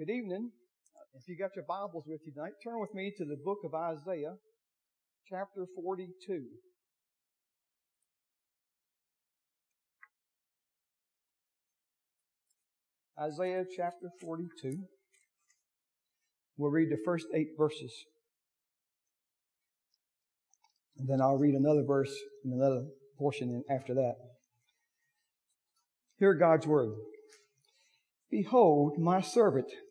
Good evening. If you got your Bibles with you tonight, turn with me to the book of Isaiah, chapter 42. Isaiah chapter 42. We'll read the first eight verses. And then I'll read another verse in another portion after that. Hear God's word. Behold, my servant,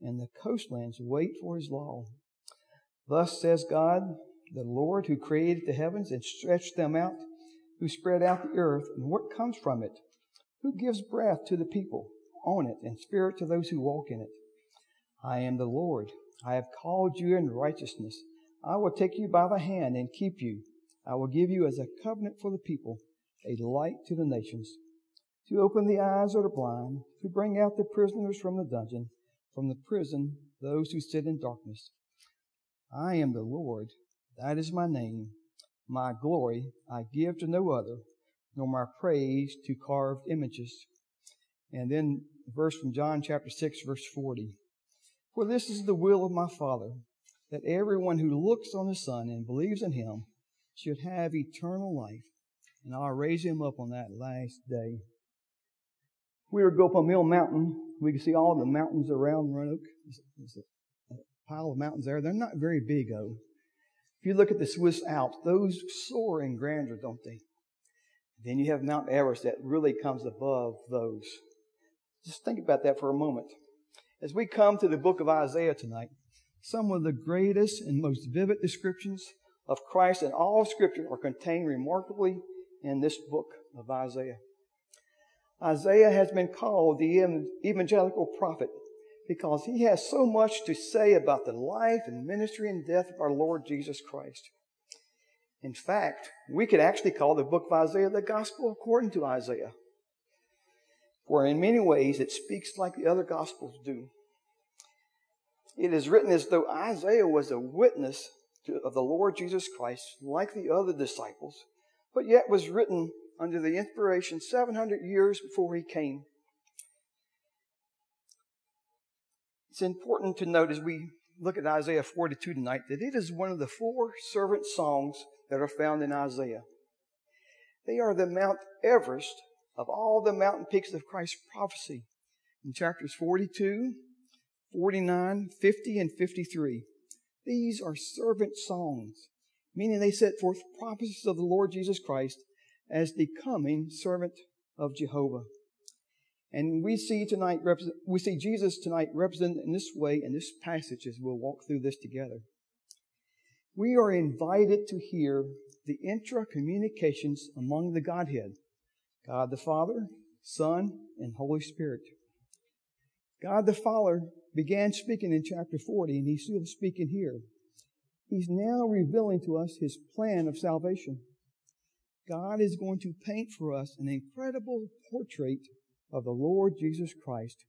and the coastlands wait for his law. Thus says God, the Lord who created the heavens and stretched them out, who spread out the earth and what comes from it, who gives breath to the people on it and spirit to those who walk in it. I am the Lord. I have called you in righteousness. I will take you by the hand and keep you. I will give you as a covenant for the people, a light to the nations, to open the eyes of the blind, to bring out the prisoners from the dungeon, from the prison those who sit in darkness. I am the Lord. That is my name. My glory I give to no other, nor my praise to carved images. And then verse from John chapter 6 verse 40. For this is the will of my Father, that everyone who looks on the Son and believes in him should have eternal life, and I'll raise him up on that last day. We were go up Mill Mountain, we can see all the mountains around Roanoke. There's a pile of mountains there. They're not very big, though. If you look at the Swiss Alps, those soar in grandeur, don't they? Then you have Mount Everest that really comes above those. Just think about that for a moment. As we come to the book of Isaiah tonight, some of the greatest and most vivid descriptions of Christ in all Scripture are contained remarkably in this book of Isaiah. Isaiah has been called the evangelical prophet because he has so much to say about the life and ministry and death of our Lord Jesus Christ. In fact, we could actually call the book of Isaiah the gospel according to Isaiah. For in many ways it speaks like the other gospels do. It is written as though Isaiah was a witness to, of the Lord Jesus Christ, like the other disciples, but yet was written under the inspiration 700 years before he came. It's important to note as we look at Isaiah 42 tonight that it is one of the four servant songs that are found in Isaiah. They are the Mount Everest of all the mountain peaks of Christ's prophecy in chapters 42, 49, 50, and 53. These are servant songs, meaning they set forth prophecies of the Lord Jesus Christ as the coming servant of Jehovah. And we see tonight, we see Jesus tonight represented in this way in this passage as we'll walk through this together. We are invited to hear the intra communications among the Godhead God the Father, Son, and Holy Spirit. God the Father began speaking in chapter 40, and He's still speaking here. He's now revealing to us His plan of salvation. God is going to paint for us an incredible portrait of the Lord Jesus Christ,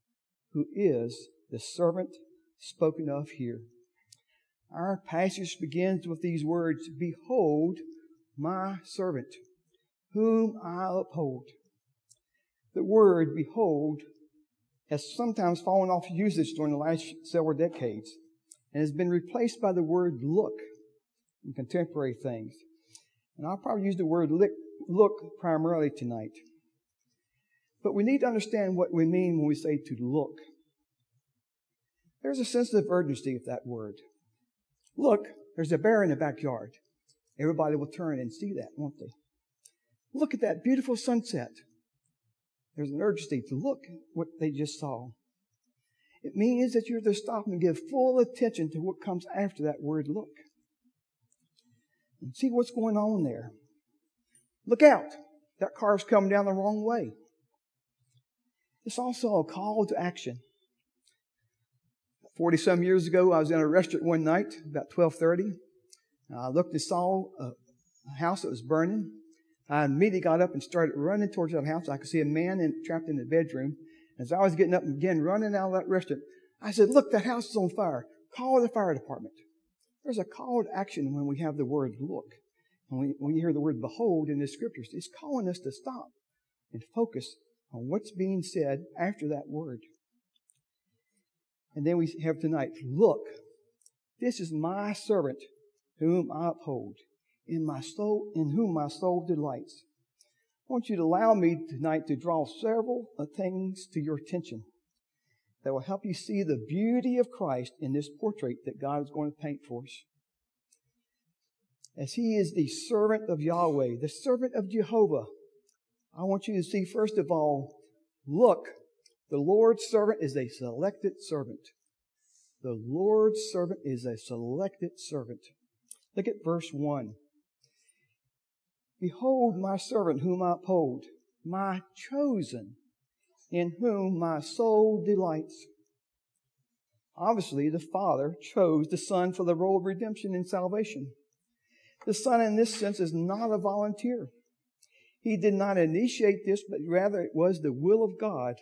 who is the servant spoken of here. Our passage begins with these words Behold, my servant whom I uphold. The word behold has sometimes fallen off usage during the last several decades and has been replaced by the word look in contemporary things. And I'll probably use the word look primarily tonight. But we need to understand what we mean when we say to look. There's a sense of urgency of that word. Look, there's a bear in the backyard. Everybody will turn and see that, won't they? Look at that beautiful sunset. There's an urgency to look what they just saw. It means that you're to stop and give full attention to what comes after that word look. And see what's going on there. Look out. That car's coming down the wrong way. It's also a call to action. Forty some years ago, I was in a restaurant one night about twelve thirty. I looked and saw a house that was burning. I immediately got up and started running towards that house. I could see a man in, trapped in the bedroom. As I was getting up and again running out of that restaurant, I said, "Look, that house is on fire. Call the fire department." There's a call to action when we have the word "look." When we, when you hear the word "behold" in the scriptures, it's calling us to stop and focus on what's being said after that word. And then we have tonight, look, this is my servant whom I uphold, in my soul, in whom my soul delights. I want you to allow me tonight to draw several things to your attention that will help you see the beauty of Christ in this portrait that God is going to paint for us. As He is the servant of Yahweh, the servant of Jehovah, I want you to see, first of all, look, the Lord's servant is a selected servant. The Lord's servant is a selected servant. Look at verse 1. Behold my servant whom I uphold, my chosen, in whom my soul delights. Obviously, the Father chose the Son for the role of redemption and salvation. The Son, in this sense, is not a volunteer. He did not initiate this, but rather it was the will of God,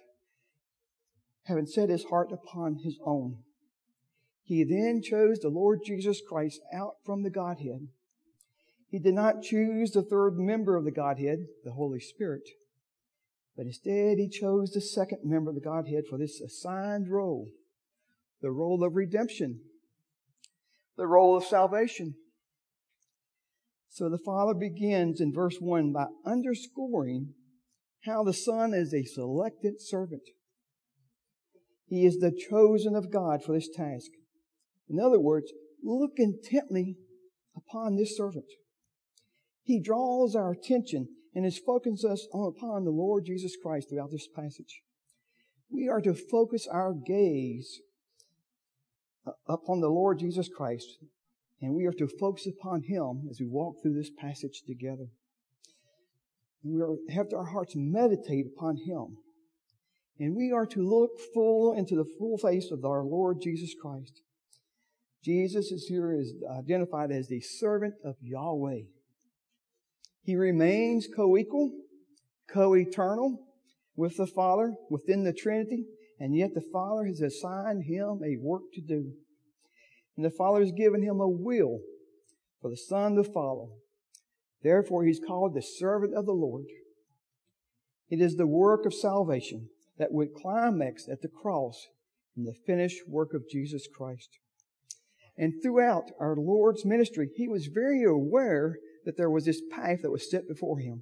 having set his heart upon his own. He then chose the Lord Jesus Christ out from the Godhead. He did not choose the third member of the Godhead, the Holy Spirit, but instead he chose the second member of the Godhead for this assigned role, the role of redemption, the role of salvation. So the Father begins in verse 1 by underscoring how the Son is a selected servant. He is the chosen of God for this task. In other words, look intently upon this servant. He draws our attention and is focused us upon the Lord Jesus Christ throughout this passage. We are to focus our gaze upon the Lord Jesus Christ, and we are to focus upon Him as we walk through this passage together. We are, have our hearts meditate upon Him. And we are to look full into the full face of our Lord Jesus Christ. Jesus is here is identified as the servant of Yahweh. He remains co-equal, co-eternal with the Father within the Trinity, and yet the Father has assigned him a work to do. And the Father has given him a will for the Son to follow. Therefore, he's called the servant of the Lord. It is the work of salvation that would climax at the cross in the finished work of Jesus Christ. And throughout our Lord's ministry, he was very aware that there was this path that was set before him.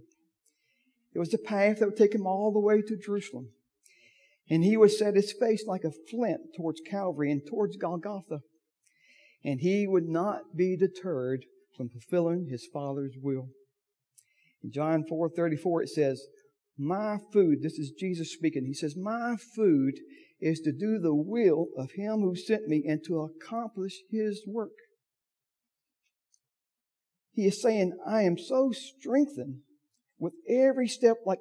It was the path that would take him all the way to Jerusalem. And he would set his face like a flint towards Calvary and towards Golgotha. And he would not be deterred from fulfilling his Father's will. In John 4 34, it says, My food, this is Jesus speaking, he says, My food is to do the will of him who sent me and to accomplish his work. He is saying, I am so strengthened with every step like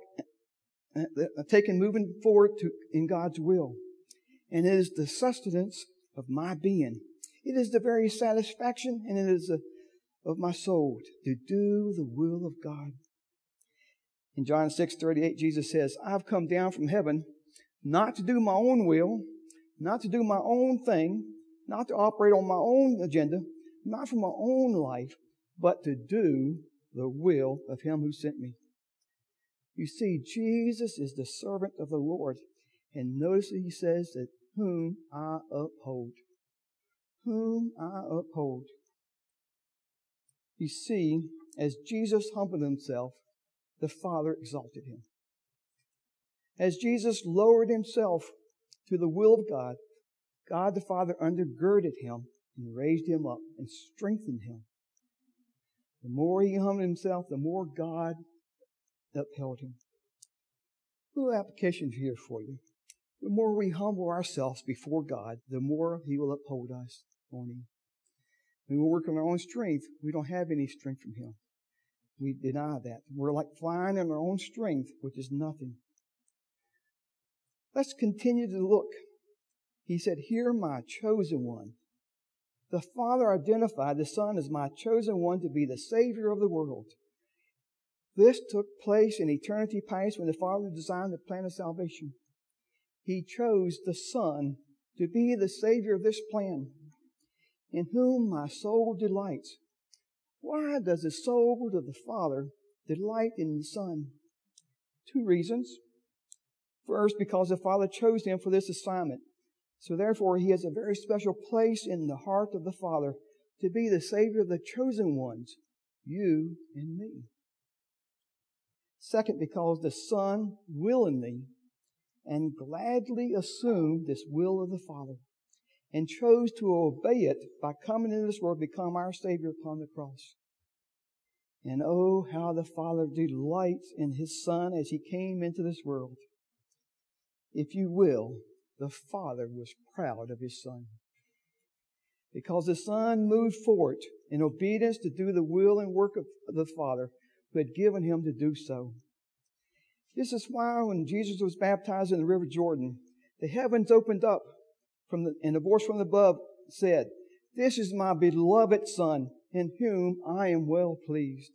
uh, uh, taken moving forward to in God's will. And it is the sustenance of my being. It is the very satisfaction and it is the, of my soul to do the will of God. In John 6 38, Jesus says, I've come down from heaven not to do my own will, not to do my own thing, not to operate on my own agenda, not for my own life, but to do the will of Him who sent me. You see, Jesus is the servant of the Lord. And notice He says that whom I uphold. Whom I uphold. You see, as Jesus humbled Himself, the Father exalted Him. As Jesus lowered himself to the will of God, God the Father undergirded him and raised him up and strengthened him. The more he humbled himself, the more God upheld him. Little application here for you. The more we humble ourselves before God, the more he will uphold us on him. When we work on our own strength, we don't have any strength from him. We deny that. We're like flying in our own strength, which is nothing. Let's continue to look He said, Hear my chosen one. The Father identified the Son as my chosen one to be the Savior of the world. This took place in eternity past when the Father designed the plan of salvation. He chose the Son to be the Savior of this plan, in whom my soul delights. Why does the soul of the Father delight in the Son? Two reasons. First, because the Father chose him for this assignment. So therefore, he has a very special place in the heart of the Father to be the Savior of the chosen ones, you and me. Second, because the Son willingly and gladly assumed this will of the Father and chose to obey it by coming into this world, become our Savior upon the cross. And oh, how the Father delights in His Son as He came into this world. If you will, the Father was proud of His Son. Because the Son moved forward in obedience to do the will and work of the Father who had given him to do so. This is why when Jesus was baptized in the River Jordan, the heavens opened up from the, and a voice from above said, This is my beloved Son, in whom I am well pleased.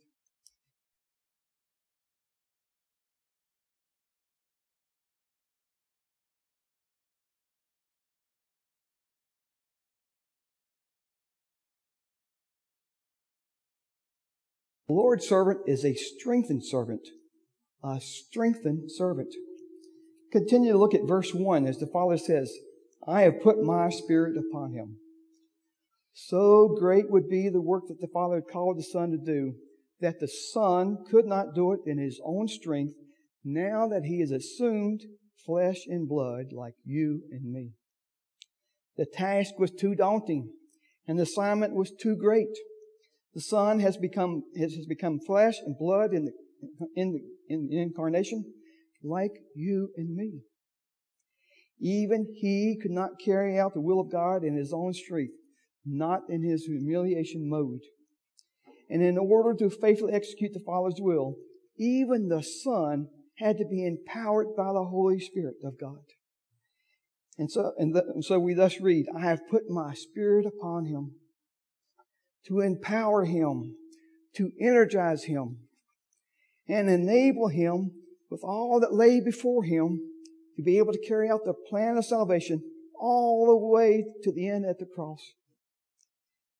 The Lord's servant is a strengthened servant. A strengthened servant. Continue to look at verse 1 as the Father says, I have put my Spirit upon him. So great would be the work that the Father had called the Son to do that the Son could not do it in his own strength now that he has assumed flesh and blood like you and me. The task was too daunting and the assignment was too great. The Son has become, has, become flesh and blood in the, in, the, in the incarnation, like you and me. Even he could not carry out the will of God in his own strength, not in his humiliation mode. And in order to faithfully execute the Father's will, even the Son had to be empowered by the Holy Spirit of God. And so, and, the, and so we thus read, I have put my Spirit upon him to empower him, to energize him, and enable him with all that lay before him to be able to carry out the plan of salvation all the way to the end at the cross.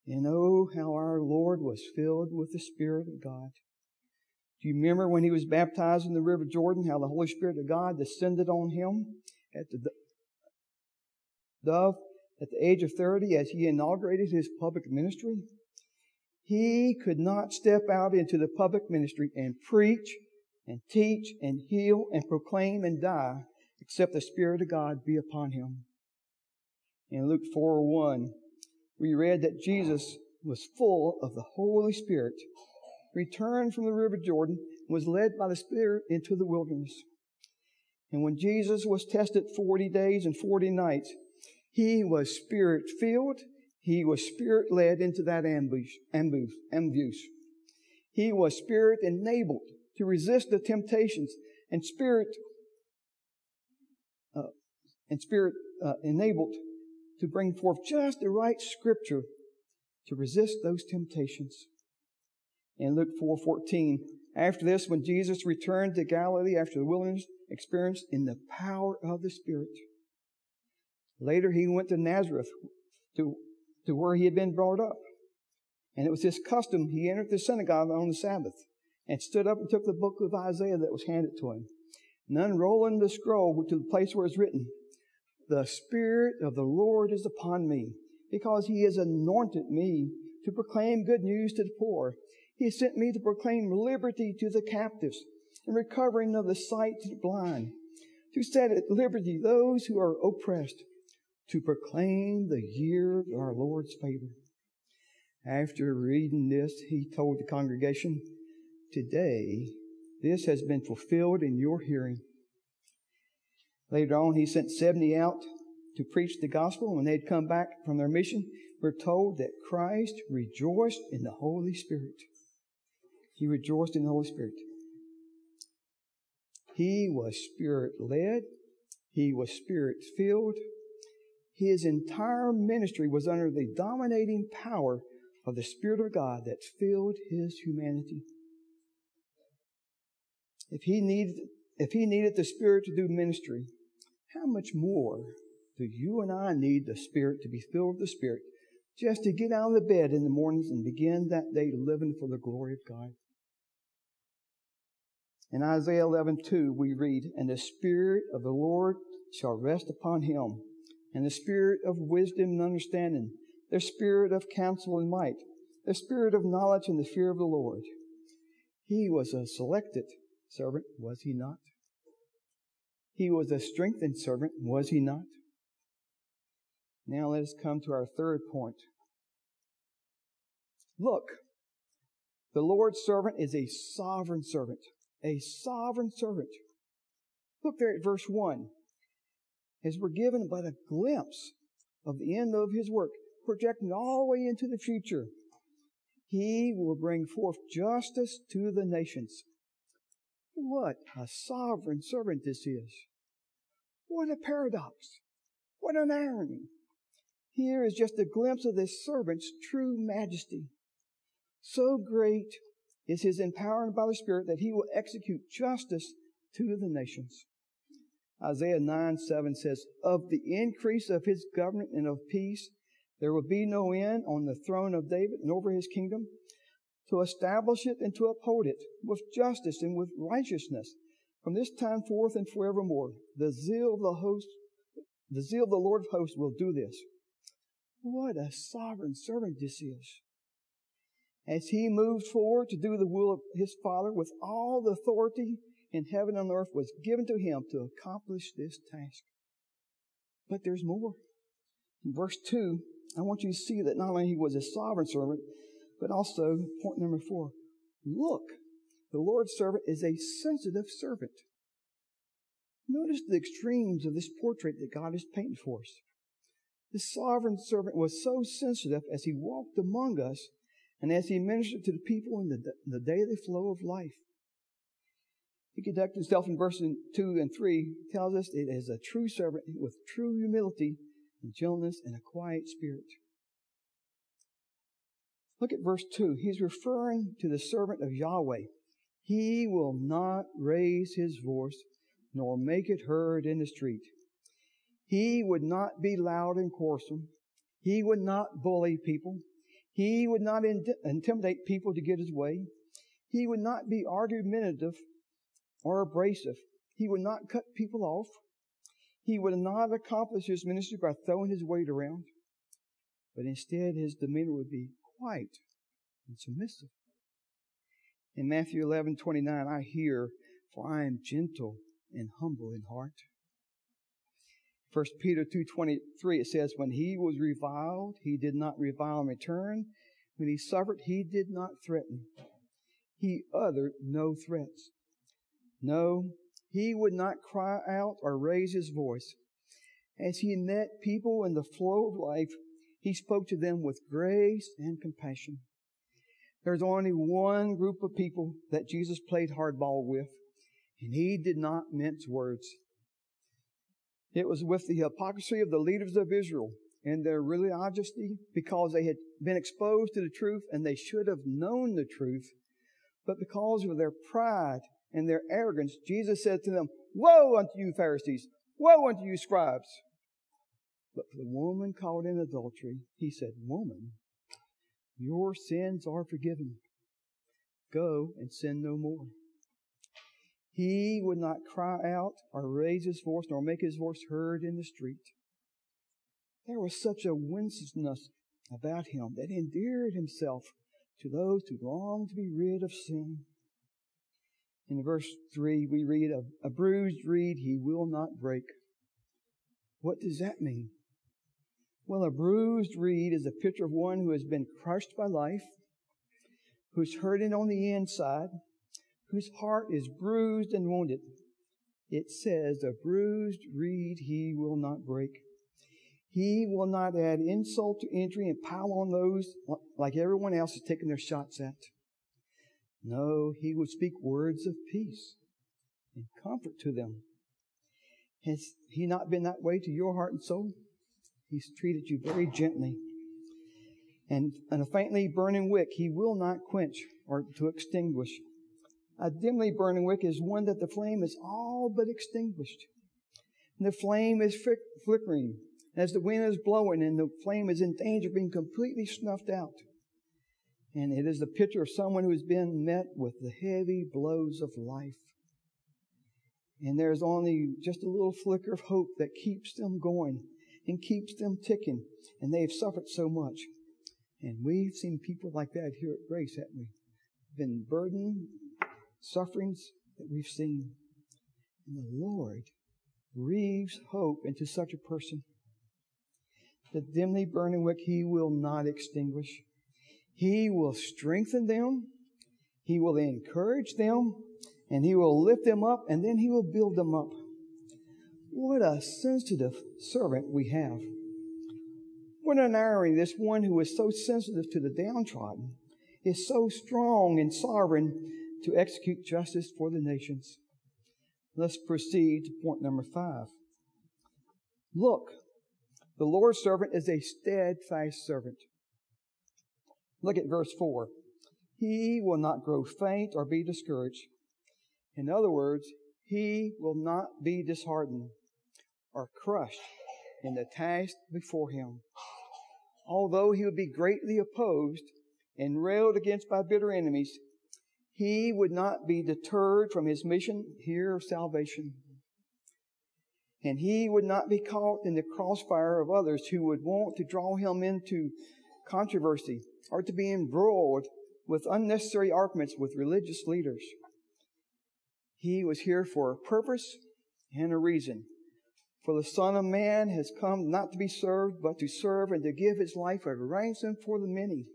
And oh, how our Lord was filled with the Spirit of God. Do you remember when he was baptized in the River Jordan, how the Holy Spirit of God descended on him at the dove at the age of 30 as he inaugurated his public ministry? He could not step out into the public ministry and preach and teach and heal and proclaim and die except the Spirit of God be upon him. In Luke 4 1, we read that Jesus was full of the Holy Spirit, returned from the river Jordan, was led by the Spirit into the wilderness. And when Jesus was tested 40 days and 40 nights, he was spirit filled he was spirit led into that ambush, ambush, ambush. He was spirit enabled to resist the temptations and spirit, uh, and spirit uh, enabled to bring forth just the right scripture to resist those temptations. In Luke 4:14, after this, when Jesus returned to Galilee after the wilderness experience in the power of the Spirit, later he went to Nazareth to to where he had been brought up. And it was his custom, he entered the synagogue on the Sabbath and stood up and took the book of Isaiah that was handed to him. And unrolling the scroll to the place where it's written, The Spirit of the Lord is upon me, because he has anointed me to proclaim good news to the poor. He has sent me to proclaim liberty to the captives and recovering of the sight to the blind, to set at liberty those who are oppressed, to proclaim the year of our Lord's favor. After reading this, he told the congregation, Today, this has been fulfilled in your hearing. Later on, he sent 70 out to preach the gospel. When they had come back from their mission, we're told that Christ rejoiced in the Holy Spirit. He rejoiced in the Holy Spirit. He was spirit led. He was spirit filled. His entire ministry was under the dominating power of the Spirit of God that filled his humanity. If he needed, if he needed the Spirit to do ministry, how much more do you and I need the Spirit to be filled with the Spirit just to get out of the bed in the mornings and begin that day living for the glory of God? In Isaiah 11, 2, we read, And the Spirit of the Lord shall rest upon him, and the Spirit of wisdom and understanding, the Spirit of counsel and might, the Spirit of knowledge and the fear of the Lord. He was a selected servant, was he not? He was a strengthened servant, was he not? Now let us come to our third point. Look, the Lord's servant is a sovereign servant. A sovereign servant. Look there at verse 1. As we're given but a glimpse of the end of his work, projecting all the way into the future. He will bring forth justice to the nations. What a sovereign servant this is. What a paradox. What an irony. Here is just a glimpse of this servant's true majesty. So great is his empowerment by the Spirit that he will execute justice to the nations. Isaiah 9 7 says, Of the increase of his government and of peace, there will be no end on the throne of David and over his kingdom, to establish it and to uphold it with justice and with righteousness from this time forth and forevermore. The zeal of the host, the zeal of the Lord of hosts will do this. What a sovereign servant this is. As he moved forward to do the will of his Father with all the authority in heaven and earth was given to him to accomplish this task. But there's more. In verse 2, I want you to see that not only he was a sovereign servant, but also, point number four, look, the Lord's servant is a sensitive servant. Notice the extremes of this portrait that God has painted for us. The sovereign servant was so sensitive as he walked among us and as he ministered to the people in the, the daily flow of life. He conducted himself in verses 2 and 3, tells us it is a true servant with true humility and gentleness and a quiet spirit. Look at verse 2. He's referring to the servant of Yahweh. He will not raise his voice nor make it heard in the street. He would not be loud and quarrelsome. He would not bully people. He would not intimidate people to get his way. He would not be argumentative or abrasive. He would not cut people off. He would not accomplish his ministry by throwing his weight around, but instead his demeanor would be quiet and submissive. In Matthew 11, 29, I hear, for I am gentle and humble in heart. 1 Peter 2.23, it says, When he was reviled, he did not revile in return. When he suffered, he did not threaten. He uttered no threats. No, he would not cry out or raise his voice. As he met people in the flow of life, he spoke to them with grace and compassion. There's only one group of people that Jesus played hardball with, and he did not mince words. It was with the hypocrisy of the leaders of Israel and their religiosity because they had been exposed to the truth and they should have known the truth. But because of their pride and their arrogance, Jesus said to them, Woe unto you, Pharisees! Woe unto you, scribes! But for the woman caught in adultery, he said, Woman, your sins are forgiven. Go and sin no more. He would not cry out or raise his voice nor make his voice heard in the street. There was such a winsomeness about him that he endeared himself to those who longed to be rid of sin. In verse 3, we read, a, a bruised reed he will not break. What does that mean? Well, a bruised reed is a picture of one who has been crushed by life, who's hurting on the inside, whose heart is bruised and wounded. It says, a bruised reed he will not break. He will not add insult to injury and pile on those like everyone else is taking their shots at. No, he would speak words of peace and comfort to them. Has he not been that way to your heart and soul? He's treated you very gently. And, a faintly burning wick he will not quench or to extinguish. A dimly burning wick is one that the flame is all but extinguished. And the flame is flickering as the wind is blowing and the flame is in danger of being completely snuffed out. And it is the picture of someone who has been met with the heavy blows of life. And there's only just a little flicker of hope that keeps them going and keeps them ticking. And they've suffered so much. And we've seen people like that here at Grace, haven't we? Been burdened, sufferings that we've seen. And the Lord breathes hope into such a person. The dimly burning wick he will not extinguish. He will strengthen them. He will encourage them and he will lift them up and then he will build them up. What a sensitive servant we have. What an irony, this one who is so sensitive to the downtrodden is so strong and sovereign to execute justice for the nations. Let's proceed to point number five. Look, the Lord's servant is a steadfast servant. Look at verse 4. He will not grow faint or be discouraged. In other words, he will not be disheartened or crushed in the task before him. Although he would be greatly opposed and railed against by bitter enemies, he would not be deterred from his mission here of salvation. And he would not be caught in the crossfire of others who would want to draw him into controversy or to be embroiled with unnecessary arguments with religious leaders. He was here for a purpose and a reason. For the Son of Man has come not to be served, but to serve and to give his life a ransom for the many.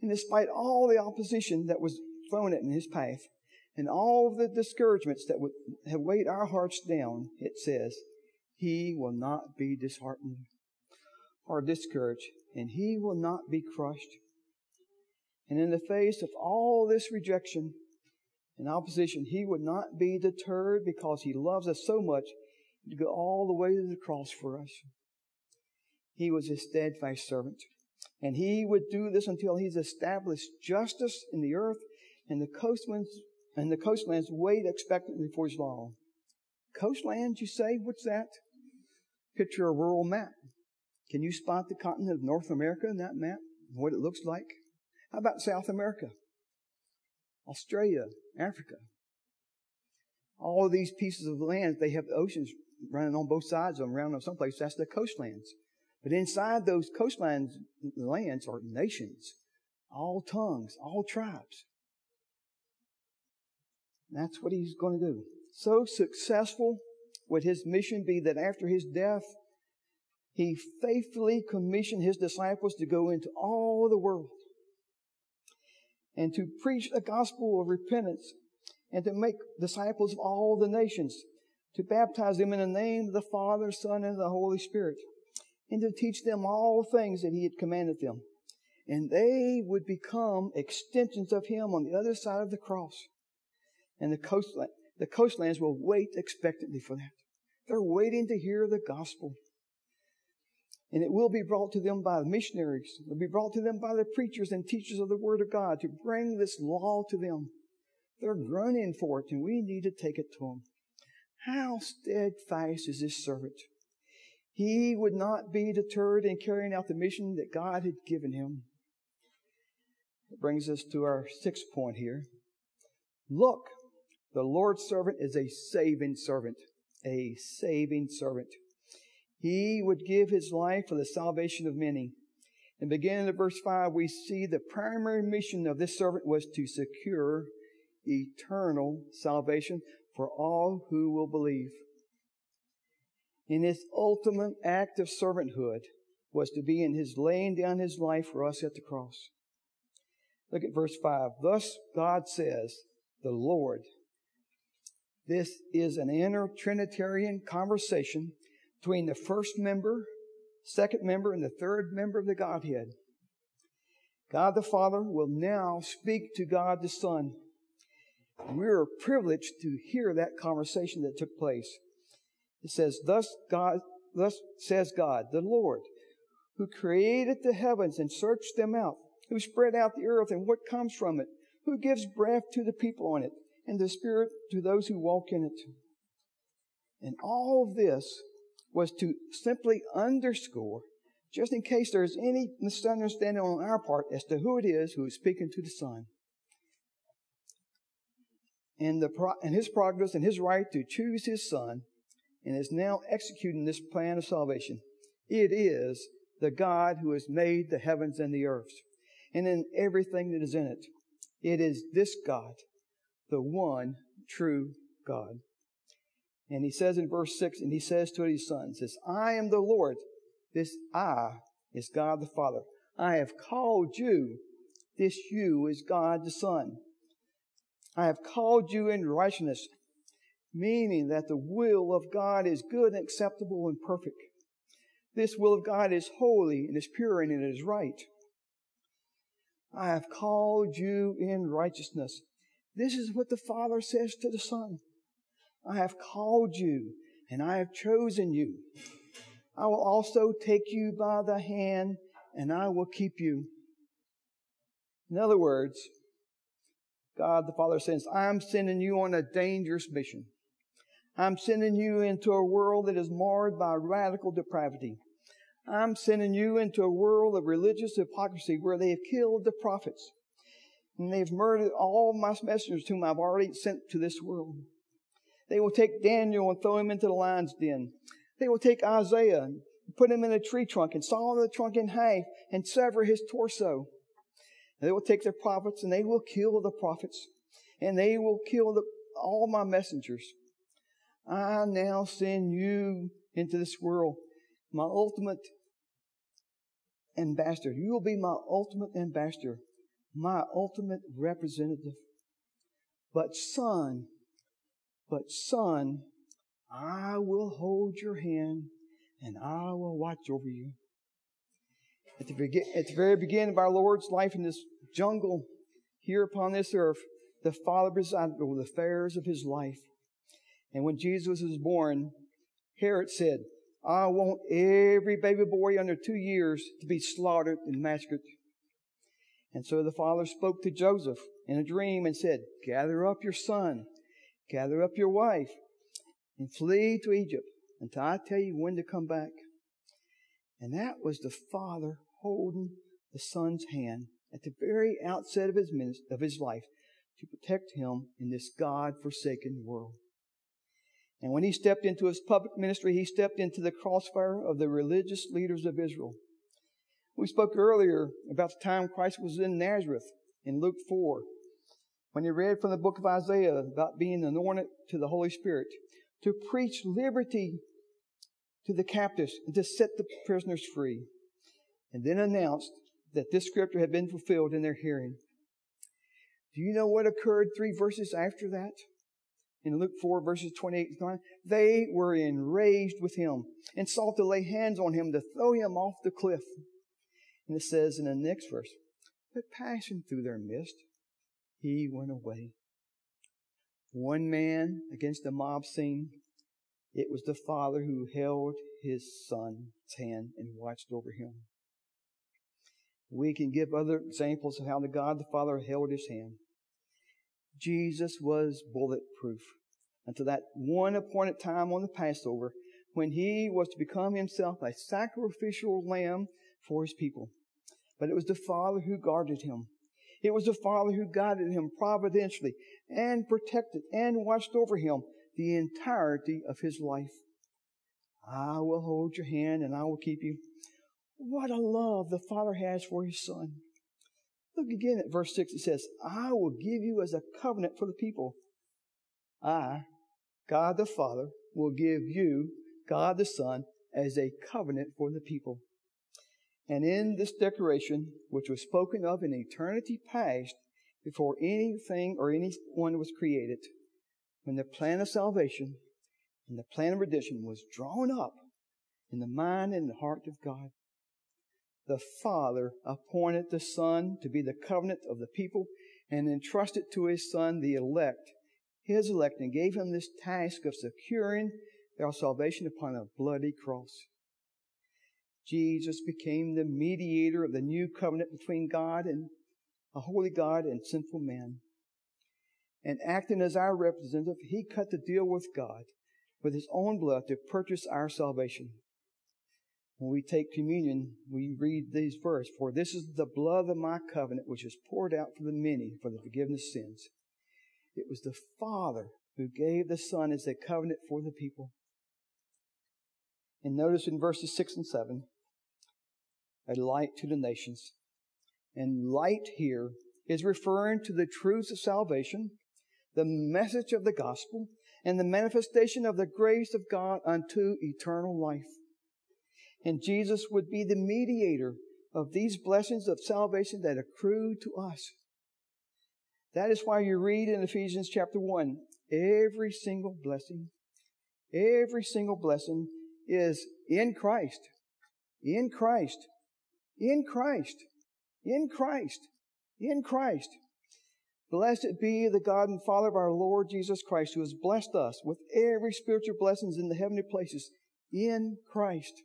And despite all the opposition that was thrown in his path, and all the discouragements that would have weighed our hearts down, it says, he will not be disheartened or discouraged, and he will not be crushed. And in the face of all this rejection, and opposition, he would not be deterred because he loves us so much to go all the way to the cross for us. He was his steadfast servant. And he would do this until he's established justice in the earth and the coastlands and the coastlands wait expectantly for his law. Coastlands, you say? What's that? Picture a rural map. Can you spot the continent of North America in that map? What it looks like? How about South America? Australia, Africa. All of these pieces of land, they have oceans running on both sides of them, around them someplace. That's the coastlands. But inside those coastlands, lands are nations, all tongues, all tribes. That's what he's going to do. So successful would his mission be that after his death, he faithfully commissioned his disciples to go into all the world and to preach the gospel of repentance and to make disciples of all the nations, to baptize them in the name of the Father, Son, and the Holy Spirit, and to teach them all things that He had commanded them. And they would become extensions of Him on the other side of the cross. And the, coastland, the coastlands will wait expectantly for that. They're waiting to hear the gospel. And it will be brought to them by the missionaries. It will be brought to them by the preachers and teachers of the Word of God to bring this law to them. They're groaning for it, and we need to take it to them. How steadfast is this servant? He would not be deterred in carrying out the mission that God had given him. It brings us to our sixth point here. Look, the Lord's servant is a saving servant. A saving servant. He would give his life for the salvation of many. And beginning at verse 5, we see the primary mission of this servant was to secure eternal salvation for all who will believe. In his ultimate act of servanthood was to be in his laying down his life for us at the cross. Look at verse 5. Thus God says, the Lord. This is an inner Trinitarian conversation between the first member, second member, and the third member of the Godhead. God the Father will now speak to God the Son. We are privileged to hear that conversation that took place. It says, Thus God thus says God, the Lord, who created the heavens and searched them out, who spread out the earth and what comes from it, who gives breath to the people on it, and the spirit to those who walk in it. And all of this was to simply underscore, just in case there's any misunderstanding on our part as to who it is who is speaking to the Son. And, the, and his progress and his right to choose his Son and is now executing this plan of salvation. It is the God who has made the heavens and the earth and in everything that is in it. It is this God, the one true God. And he says in verse 6, and he says to his son, says, I am the Lord. This I is God the Father. I have called you. This you is God the Son. I have called you in righteousness, meaning that the will of God is good and acceptable and perfect. This will of God is holy and is pure and it is right. I have called you in righteousness. This is what the Father says to the Son. I have called you and I have chosen you. I will also take you by the hand and I will keep you. In other words, God the Father says, I'm sending you on a dangerous mission. I'm sending you into a world that is marred by radical depravity. I'm sending you into a world of religious hypocrisy where they have killed the prophets and they've murdered all my messengers whom I've already sent to this world. They will take Daniel and throw him into the lion's den. They will take Isaiah and put him in a tree trunk and saw the trunk in half and sever his torso. They will take their prophets and they will kill the prophets and they will kill the, all my messengers. I now send you into this world, my ultimate ambassador. You will be my ultimate ambassador, my ultimate representative. But son, but son, I will hold your hand and I will watch over you. At the, begin, at the very beginning of our Lord's life in this jungle here upon this earth, the Father presided over the affairs of his life. And when Jesus was born, Herod said, I want every baby boy under two years to be slaughtered and massacred. And so the father spoke to Joseph in a dream and said, Gather up your son, gather up your wife, and flee to Egypt until I tell you when to come back. And that was the father holding the son's hand at the very outset of his, of his life to protect him in this God forsaken world. And when he stepped into his public ministry, he stepped into the crossfire of the religious leaders of Israel. We spoke earlier about the time Christ was in Nazareth in Luke 4, when he read from the book of Isaiah about being anointed to the Holy Spirit to preach liberty to the captives and to set the prisoners free, and then announced that this scripture had been fulfilled in their hearing. Do you know what occurred three verses after that? In Luke 4, verses 28 and 9, they were enraged with him and sought to lay hands on him to throw him off the cliff. And it says in the next verse, but passing through their midst, he went away. One man against a mob scene. It was the father who held his son's hand and watched over him. We can give other examples of how the God the Father held his hand. Jesus was bulletproof until that one appointed time on the Passover when he was to become himself a sacrificial lamb for his people. But it was the Father who guarded him. It was the Father who guided him providentially and protected and watched over him the entirety of his life. I will hold your hand and I will keep you. What a love the Father has for his Son. Look again at verse 6. It says, I will give you as a covenant for the people. I, God the Father, will give you, God the Son, as a covenant for the people. And in this declaration, which was spoken of in eternity past, before anything or anyone was created, when the plan of salvation and the plan of redemption was drawn up in the mind and the heart of God, the Father appointed the Son to be the covenant of the people and entrusted to his Son the elect, his elect, and gave him this task of securing our salvation upon a bloody cross. Jesus became the mediator of the new covenant between God and a holy God and sinful man. And acting as our representative, he cut the deal with God with his own blood to purchase our salvation. When we take communion, we read these verses, For this is the blood of my covenant, which is poured out for the many for the forgiveness of sins. It was the Father who gave the Son as a covenant for the people. And notice in verses 6 and 7, a light to the nations. And light here is referring to the truths of salvation, the message of the gospel, and the manifestation of the grace of God unto eternal life. And Jesus would be the mediator of these blessings of salvation that accrue to us. That is why you read in Ephesians chapter 1 every single blessing, every single blessing is in Christ, in Christ, in Christ, in Christ, in Christ. Blessed be the God and Father of our Lord Jesus Christ, who has blessed us with every spiritual blessings in the heavenly places in Christ.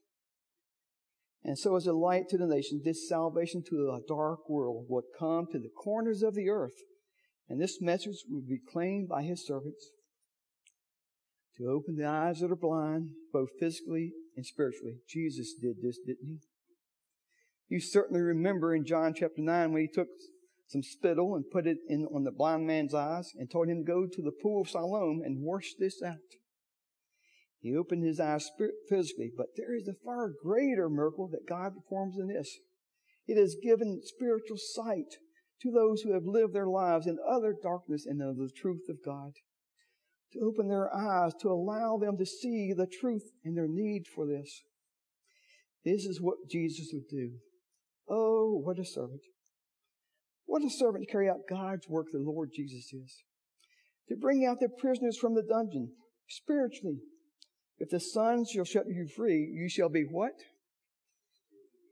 And so, as a light to the nations, this salvation to a dark world would come to the corners of the earth, and this message would be claimed by his servants to open the eyes that are blind, both physically and spiritually. Jesus did this, didn't he? You certainly remember in John chapter 9 when he took some spittle and put it in on the blind man's eyes and told him to go to the pool of Siloam and wash this out. He opened his eyes physically, but there is a far greater miracle that God performs in this. It has given spiritual sight to those who have lived their lives in utter darkness and of the truth of God. To open their eyes, to allow them to see the truth and their need for this. This is what Jesus would do. Oh, what a servant. What a servant to carry out God's work the Lord Jesus is. To bring out the prisoners from the dungeon spiritually, if the Son shall set you free, you shall be what?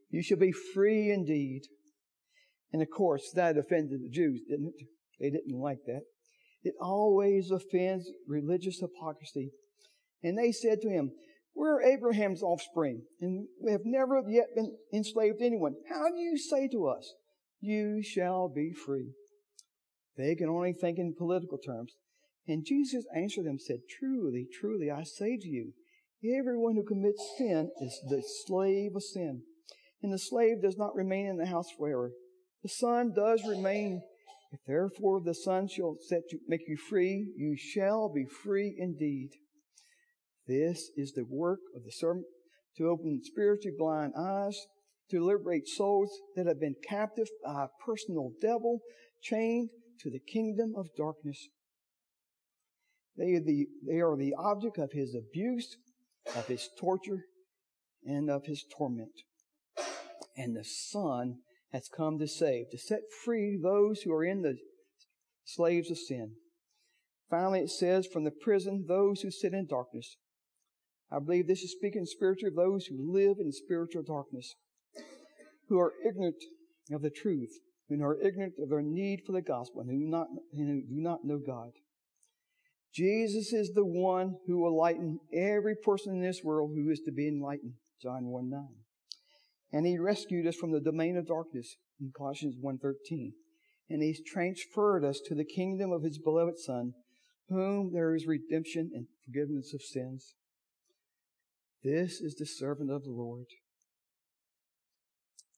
You shall be free indeed. And of course, that offended the Jews, didn't it? They didn't like that. It always offends religious hypocrisy. And they said to him, We're Abraham's offspring, and we have never yet been enslaved to anyone. How do you say to us, You shall be free? They can only think in political terms. And Jesus answered them, said, Truly, truly, I say to you, everyone who commits sin is the slave of sin. And the slave does not remain in the house forever. The son does remain. If therefore the son shall set you, make you free, you shall be free indeed. This is the work of the servant to open spiritually blind eyes, to liberate souls that have been captive by a personal devil, chained to the kingdom of darkness. They are the, they are the object of his abuse, of his torture, and of his torment. And the Son has come to save, to set free those who are in the slaves of sin. Finally, it says, from the prison, those who sit in darkness. I believe this is speaking spiritually of those who live in spiritual darkness, who are ignorant of the truth, who are ignorant of their need for the gospel, and who, not, and who do not know God. Jesus is the one who will enlighten every person in this world who is to be enlightened. John 1 9. And he rescued us from the domain of darkness in Colossians 1.13. And he's transferred us to the kingdom of his beloved Son, whom there is redemption and forgiveness of sins. This is the servant of the Lord.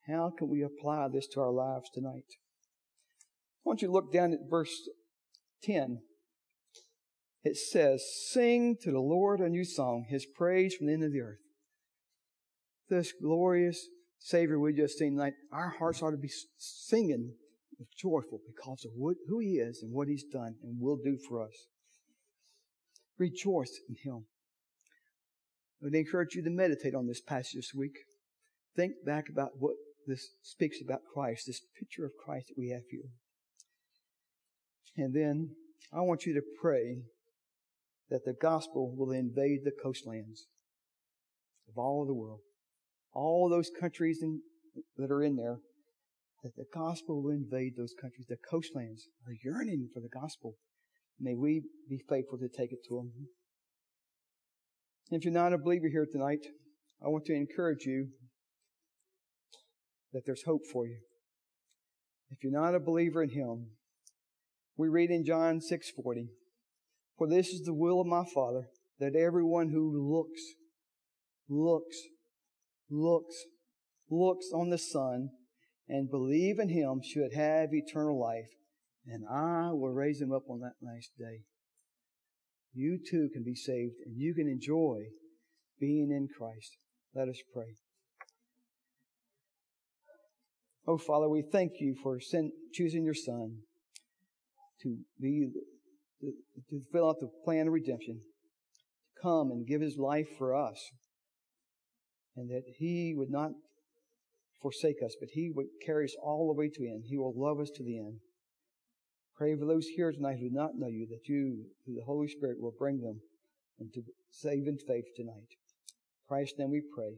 How can we apply this to our lives tonight? I want you to look down at verse 10 it says, Sing to the Lord a new song, his praise from the end of the earth. This glorious Savior we just seen tonight, our hearts ought to be singing joyful because of who he is and what he's done and will do for us. Rejoice in him. I would encourage you to meditate on this passage this week. Think back about what this speaks about Christ, this picture of Christ that we have here. And then I want you to pray that the gospel will invade the coastlands of all the world. All those countries in, that are in there, that the gospel will invade those countries. The coastlands are yearning for the gospel. May we be faithful to take it to them. If you're not a believer here tonight, I want to encourage you that there's hope for you. If you're not a believer in Him, we read in John 6:40, "For this is the will of my Father, that everyone who looks, looks, looks, looks on the Son and believe in Him should have eternal life, and I will raise him up on that last day." You too can be saved, and you can enjoy being in Christ. Let us pray. Oh, Father, we thank you for choosing your Son to be to fill out the plan of redemption, to come and give his life for us, and that he would not forsake us, but he would carry us all the way to the end. He will love us to the end. Pray for those here tonight who do not know you, that you, through the Holy Spirit, will bring them into saving faith tonight. Christ, then we pray.